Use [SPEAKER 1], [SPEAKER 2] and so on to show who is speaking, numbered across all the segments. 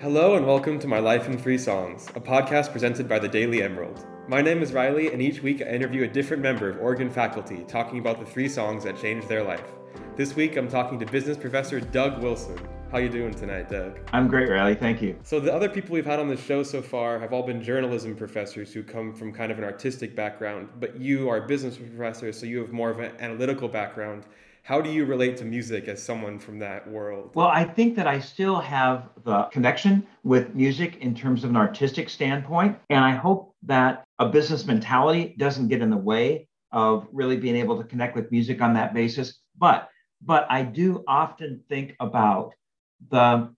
[SPEAKER 1] Hello and welcome to My Life in Three Songs, a podcast presented by the Daily Emerald. My name is Riley, and each week I interview a different member of Oregon faculty talking about the three songs that changed their life. This week I'm talking to business professor Doug Wilson. How you doing tonight, Doug?
[SPEAKER 2] I'm great, Riley. Thank you.
[SPEAKER 1] So the other people we've had on the show so far have all been journalism professors who come from kind of an artistic background, but you are a business professor, so you have more of an analytical background. How do you relate to music as someone from that world?
[SPEAKER 2] Well, I think that I still have the connection with music in terms of an artistic standpoint. And I hope that a business mentality doesn't get in the way of really being able to connect with music on that basis. But but I do often think about the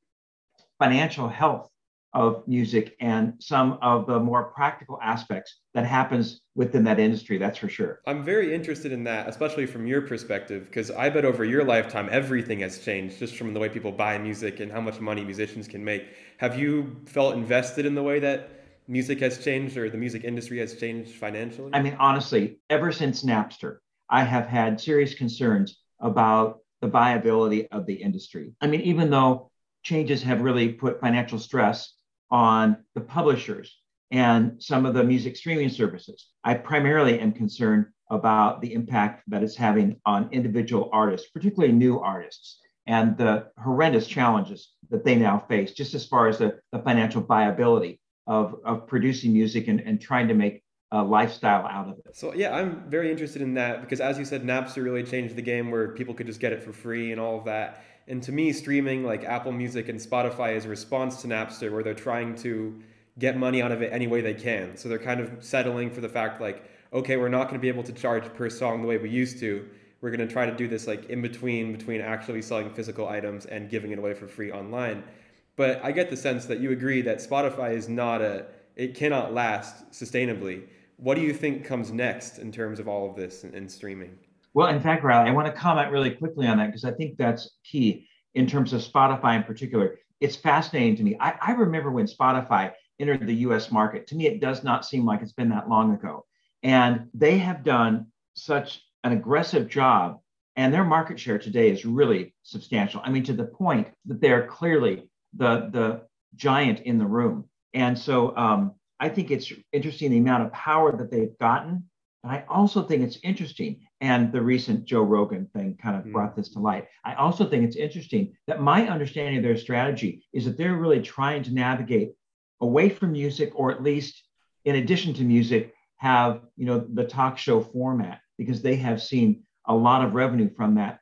[SPEAKER 2] financial health of music and some of the more practical aspects that happens within that industry that's for sure.
[SPEAKER 1] I'm very interested in that especially from your perspective because i bet over your lifetime everything has changed just from the way people buy music and how much money musicians can make. Have you felt invested in the way that music has changed or the music industry has changed financially?
[SPEAKER 2] I mean honestly ever since napster i have had serious concerns about the viability of the industry. I mean even though changes have really put financial stress on the publishers and some of the music streaming services. I primarily am concerned about the impact that it's having on individual artists, particularly new artists, and the horrendous challenges that they now face, just as far as the, the financial viability of, of producing music and, and trying to make a lifestyle out of it.
[SPEAKER 1] So yeah, I'm very interested in that because as you said, Napster really changed the game where people could just get it for free and all of that. And to me, streaming like Apple Music and Spotify is a response to Napster where they're trying to get money out of it any way they can. So they're kind of settling for the fact like, okay, we're not going to be able to charge per song the way we used to. We're going to try to do this like in between between actually selling physical items and giving it away for free online. But I get the sense that you agree that Spotify is not a it cannot last sustainably. What do you think comes next in terms of all of this in streaming?
[SPEAKER 2] Well, in fact, Riley, I want to comment really quickly on that because I think that's key in terms of Spotify in particular. It's fascinating to me. I, I remember when Spotify entered the US market. To me, it does not seem like it's been that long ago. And they have done such an aggressive job, and their market share today is really substantial. I mean, to the point that they're clearly the, the giant in the room. And so um, I think it's interesting the amount of power that they've gotten but I also think it's interesting, and the recent Joe Rogan thing kind of mm. brought this to light. I also think it's interesting that my understanding of their strategy is that they're really trying to navigate away from music, or at least in addition to music, have you know the talk show format because they have seen a lot of revenue from that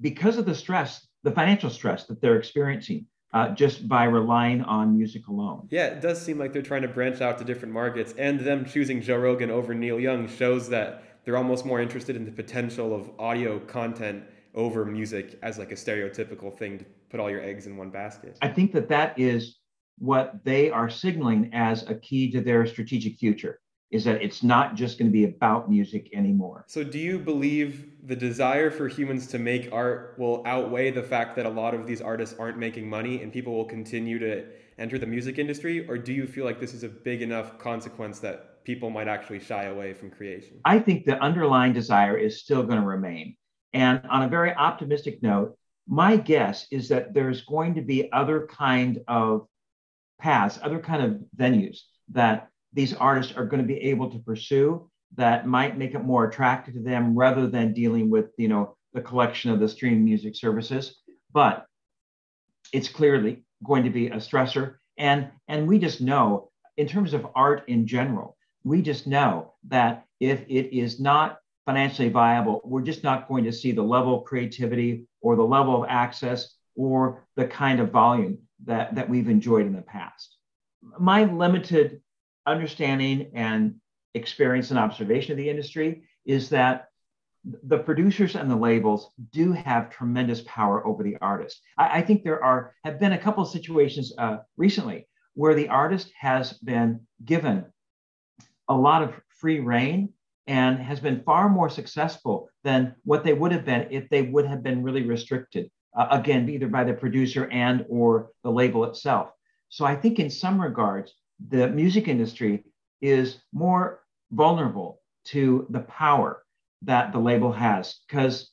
[SPEAKER 2] because of the stress, the financial stress that they're experiencing uh, just by relying on music alone.
[SPEAKER 1] Yeah, it does seem like they're trying to branch out to different markets, and them choosing Joe Rogan over Neil Young shows that they're almost more interested in the potential of audio content over music as like a stereotypical thing to put all your eggs in one basket.
[SPEAKER 2] I think that that is what they are signaling as a key to their strategic future is that it's not just going to be about music anymore.
[SPEAKER 1] So, do you believe the desire for humans to make art will outweigh the fact that a lot of these artists aren't making money and people will continue to enter the music industry? Or do you feel like this is a big enough consequence that people might actually shy away from creation?
[SPEAKER 2] I think the underlying desire is still going to remain. And on a very optimistic note, my guess is that there's going to be other kind of paths, other kind of venues that these artists are going to be able to pursue that might make it more attractive to them rather than dealing with you know the collection of the streaming music services. But it's clearly going to be a stressor. And and we just know in terms of art in general we just know that if it is not financially viable we're just not going to see the level of creativity or the level of access or the kind of volume that that we've enjoyed in the past. My limited understanding and experience and observation of the industry is that the producers and the labels do have tremendous power over the artist. I, I think there are have been a couple of situations uh, recently where the artist has been given a lot of free reign and has been far more successful than what they would have been if they would have been really restricted uh, again either by the producer and or the label itself so i think in some regards the music industry is more vulnerable to the power that the label has because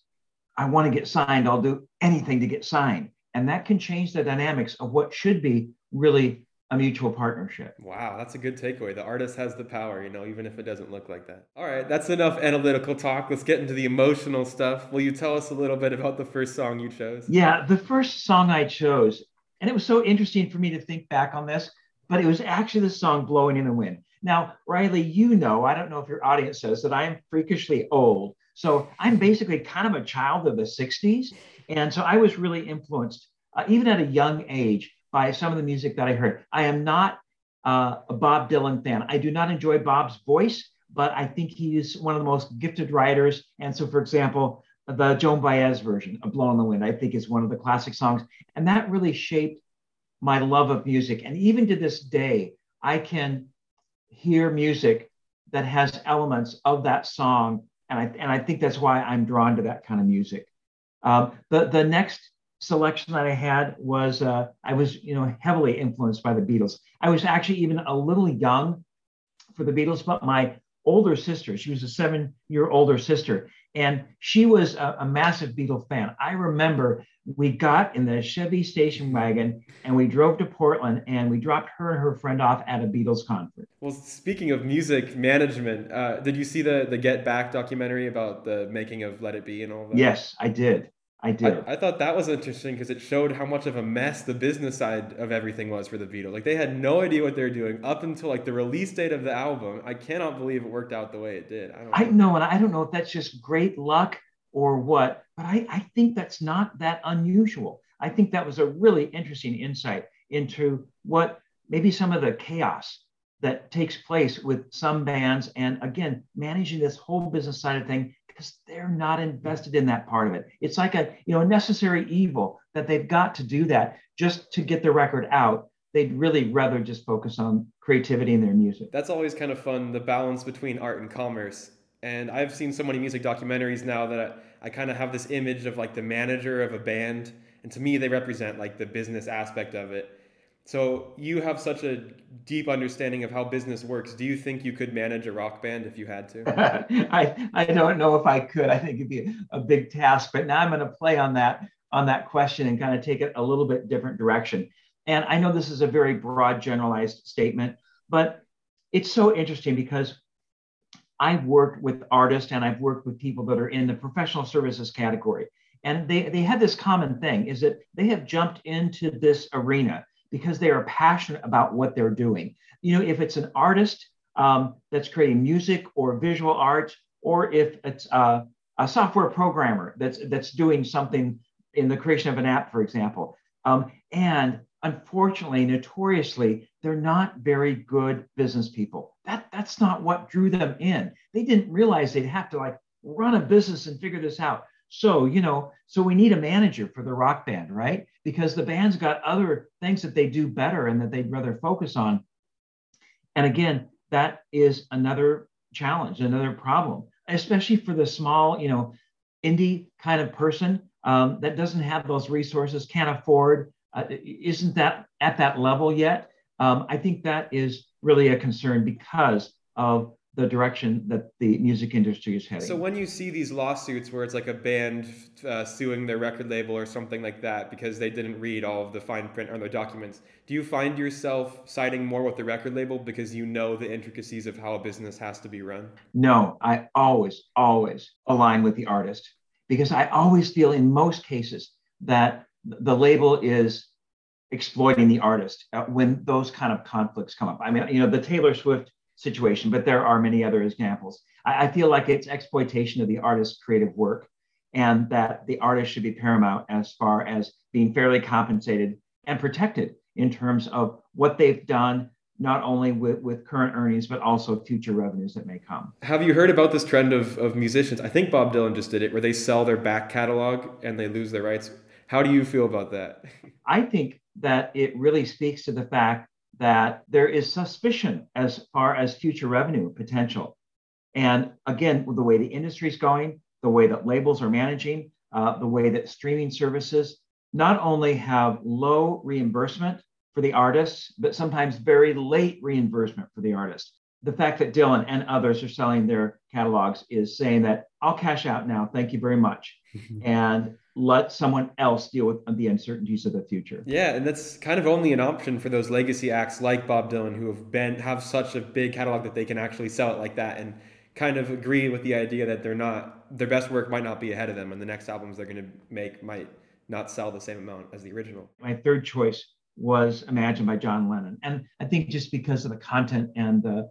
[SPEAKER 2] I want to get signed, I'll do anything to get signed. And that can change the dynamics of what should be really a mutual partnership.
[SPEAKER 1] Wow, that's a good takeaway. The artist has the power, you know, even if it doesn't look like that. All right, that's enough analytical talk. Let's get into the emotional stuff. Will you tell us a little bit about the first song you chose?
[SPEAKER 2] Yeah, the first song I chose, and it was so interesting for me to think back on this, but it was actually the song Blowing in the Wind. Now, Riley, you know, I don't know if your audience says that I am freakishly old. So I'm basically kind of a child of the 60s. And so I was really influenced, uh, even at a young age, by some of the music that I heard. I am not uh, a Bob Dylan fan. I do not enjoy Bob's voice, but I think he's one of the most gifted writers. And so, for example, the Joan Baez version of Blow in the Wind, I think is one of the classic songs. And that really shaped my love of music. And even to this day, I can hear music that has elements of that song. And I, and I think that's why I'm drawn to that kind of music. Um, the, the next selection that I had was uh, I was you know heavily influenced by the Beatles. I was actually even a little young for the Beatles, but my older sister, she was a seven year older sister, and she was a, a, massive Beatle fan. I remember we got in the Chevy station wagon and we drove to Portland and we dropped her and her friend off at a Beatles concert.
[SPEAKER 1] Well, speaking of music management, uh, did you see the the Get Back documentary about the making of Let It Be and all that?
[SPEAKER 2] Yes, I did. I did.
[SPEAKER 1] I, I thought that was interesting because it showed how much of a mess the business side of everything was for the Beatles. Like they had no idea what they were doing up until like the release date of the album. I cannot believe it worked out the way it did.
[SPEAKER 2] I don't know. I know, and I don't know if that's just great luck or what, but I, I think that's not that unusual. I think that was a really interesting insight into what maybe some of the chaos that takes place with some bands and again managing this whole business side of thing because they're not invested in that part of it. It's like a you know a necessary evil that they've got to do that just to get the record out. They'd really rather just focus on creativity in their music.
[SPEAKER 1] That's always kind of fun, the balance between art and commerce. And I've seen so many music documentaries now that I, I kind of have this image of like the manager of a band. And to me, they represent like the business aspect of it so you have such a deep understanding of how business works. Do you think you could manage a rock band if you had
[SPEAKER 2] to? I I don't know if I could. I think it'd be a big task. But now I'm going to play on that on that question and kind of take it a little bit different direction. And I know this is a very broad, generalized statement, but it's so interesting because I've worked with artists and I've worked with people that are in the professional services category. And they, they have this common thing is that they have jumped into this arena because they are passionate about what they're doing. You know, if it's an artist um, that's creating music or visual art, or if it's a, a, software programmer that's that's doing something in the creation of an app, for example. Um, and unfortunately, notoriously, they're not very good business people. That that's not what drew them in. They didn't realize they'd have to like run a business and figure this out. So, you know, so we need a manager for the rock band, right? Because the band's got other things that they do better and that they'd rather focus on. And again, that is another challenge, another problem, especially for the small, you know, indie kind of person um, that doesn't have those resources, can't afford, uh, isn't that at that level yet. Um, I think that is really a concern because of the direction that the music industry is heading.
[SPEAKER 1] So when you see these lawsuits where it's like a band uh, suing their record label or something like that because they didn't read all of the fine print or the documents, do you find yourself siding more with the record label because you know the intricacies of how a business has to be run?
[SPEAKER 2] No, I always, always align with the artist because I always feel in most cases that the label is exploiting the artist uh, when those kind of conflicts come up. I mean, you know, the Taylor Swift situation, but there are many other examples. I, I feel like it's exploitation of the artist's creative work and that the artist should be paramount as far as being fairly compensated and protected in terms of what they've done not only with, with current earnings but also future revenues that may come.
[SPEAKER 1] Have you heard about this trend of, of musicians? I think bob dylan just did it where they sell their back catalog and they lose their rights. How do you feel about that?
[SPEAKER 2] I think that it really speaks to the fact that there is suspicion as far as future revenue potential. And again, the way the industry is going, the way that labels are managing, uh, the way that streaming services not only have low reimbursement for the artists, but sometimes very late reimbursement for the artists. The fact that Dylan and others are selling their catalogs is saying that I'll cash out now. Thank you very much. and let someone else deal with the uncertainties of the future.
[SPEAKER 1] Yeah, and that's kind of only an option for those legacy acts like Bob Dylan who have been have such a big catalog that they can actually sell it like that and kind of agree with the idea that they're not their best work might not be ahead of them and the next albums they're going to make might not sell the same amount as the original.
[SPEAKER 2] My third choice was Imagine by John Lennon. And I think just because of the content and the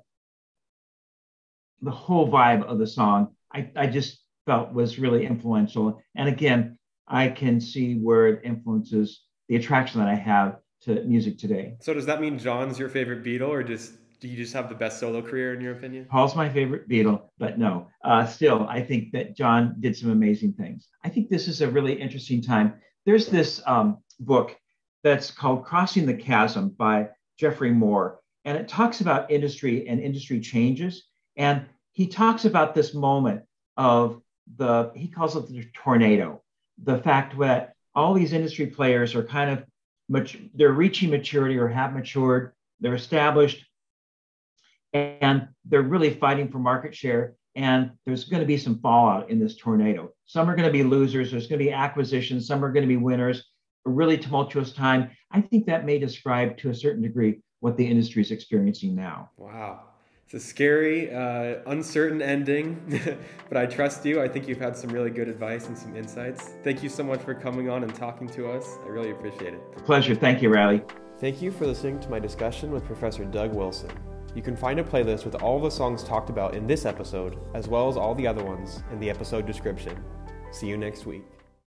[SPEAKER 2] the whole vibe of the song, I, I just felt was really influential. And again, I can see where it influences the attraction that I have to music today.
[SPEAKER 1] So does that mean John's your favorite Beatle, or just do you just have the best solo career in your opinion?
[SPEAKER 2] Paul's my favorite Beatle, but no, uh, still, I think that John did some amazing things. I think this is a really interesting time. There's this um, book that's called Crossing the Chasm by Geoffrey Moore, and it talks about industry and industry changes. And he talks about this moment of the, he calls it the tornado, the fact that all these industry players are kind of, much, they're reaching maturity or have matured, they're established, and they're really fighting for market share. And there's going to be some fallout in this tornado. Some are going to be losers, there's going to be acquisitions, some are going to be winners, a really tumultuous time. I think that may describe to a certain degree what the industry is experiencing now.
[SPEAKER 1] Wow. It's a scary, uh, uncertain ending, but I trust you. I think you've had some really good advice and some insights. Thank you so much for coming on and talking to us. I really appreciate it.
[SPEAKER 2] Pleasure. Thank you, Riley.
[SPEAKER 1] Thank you for listening to my discussion with Professor Doug Wilson. You can find a playlist with all the songs talked about in this episode, as well as all the other ones, in the episode description. See you next week.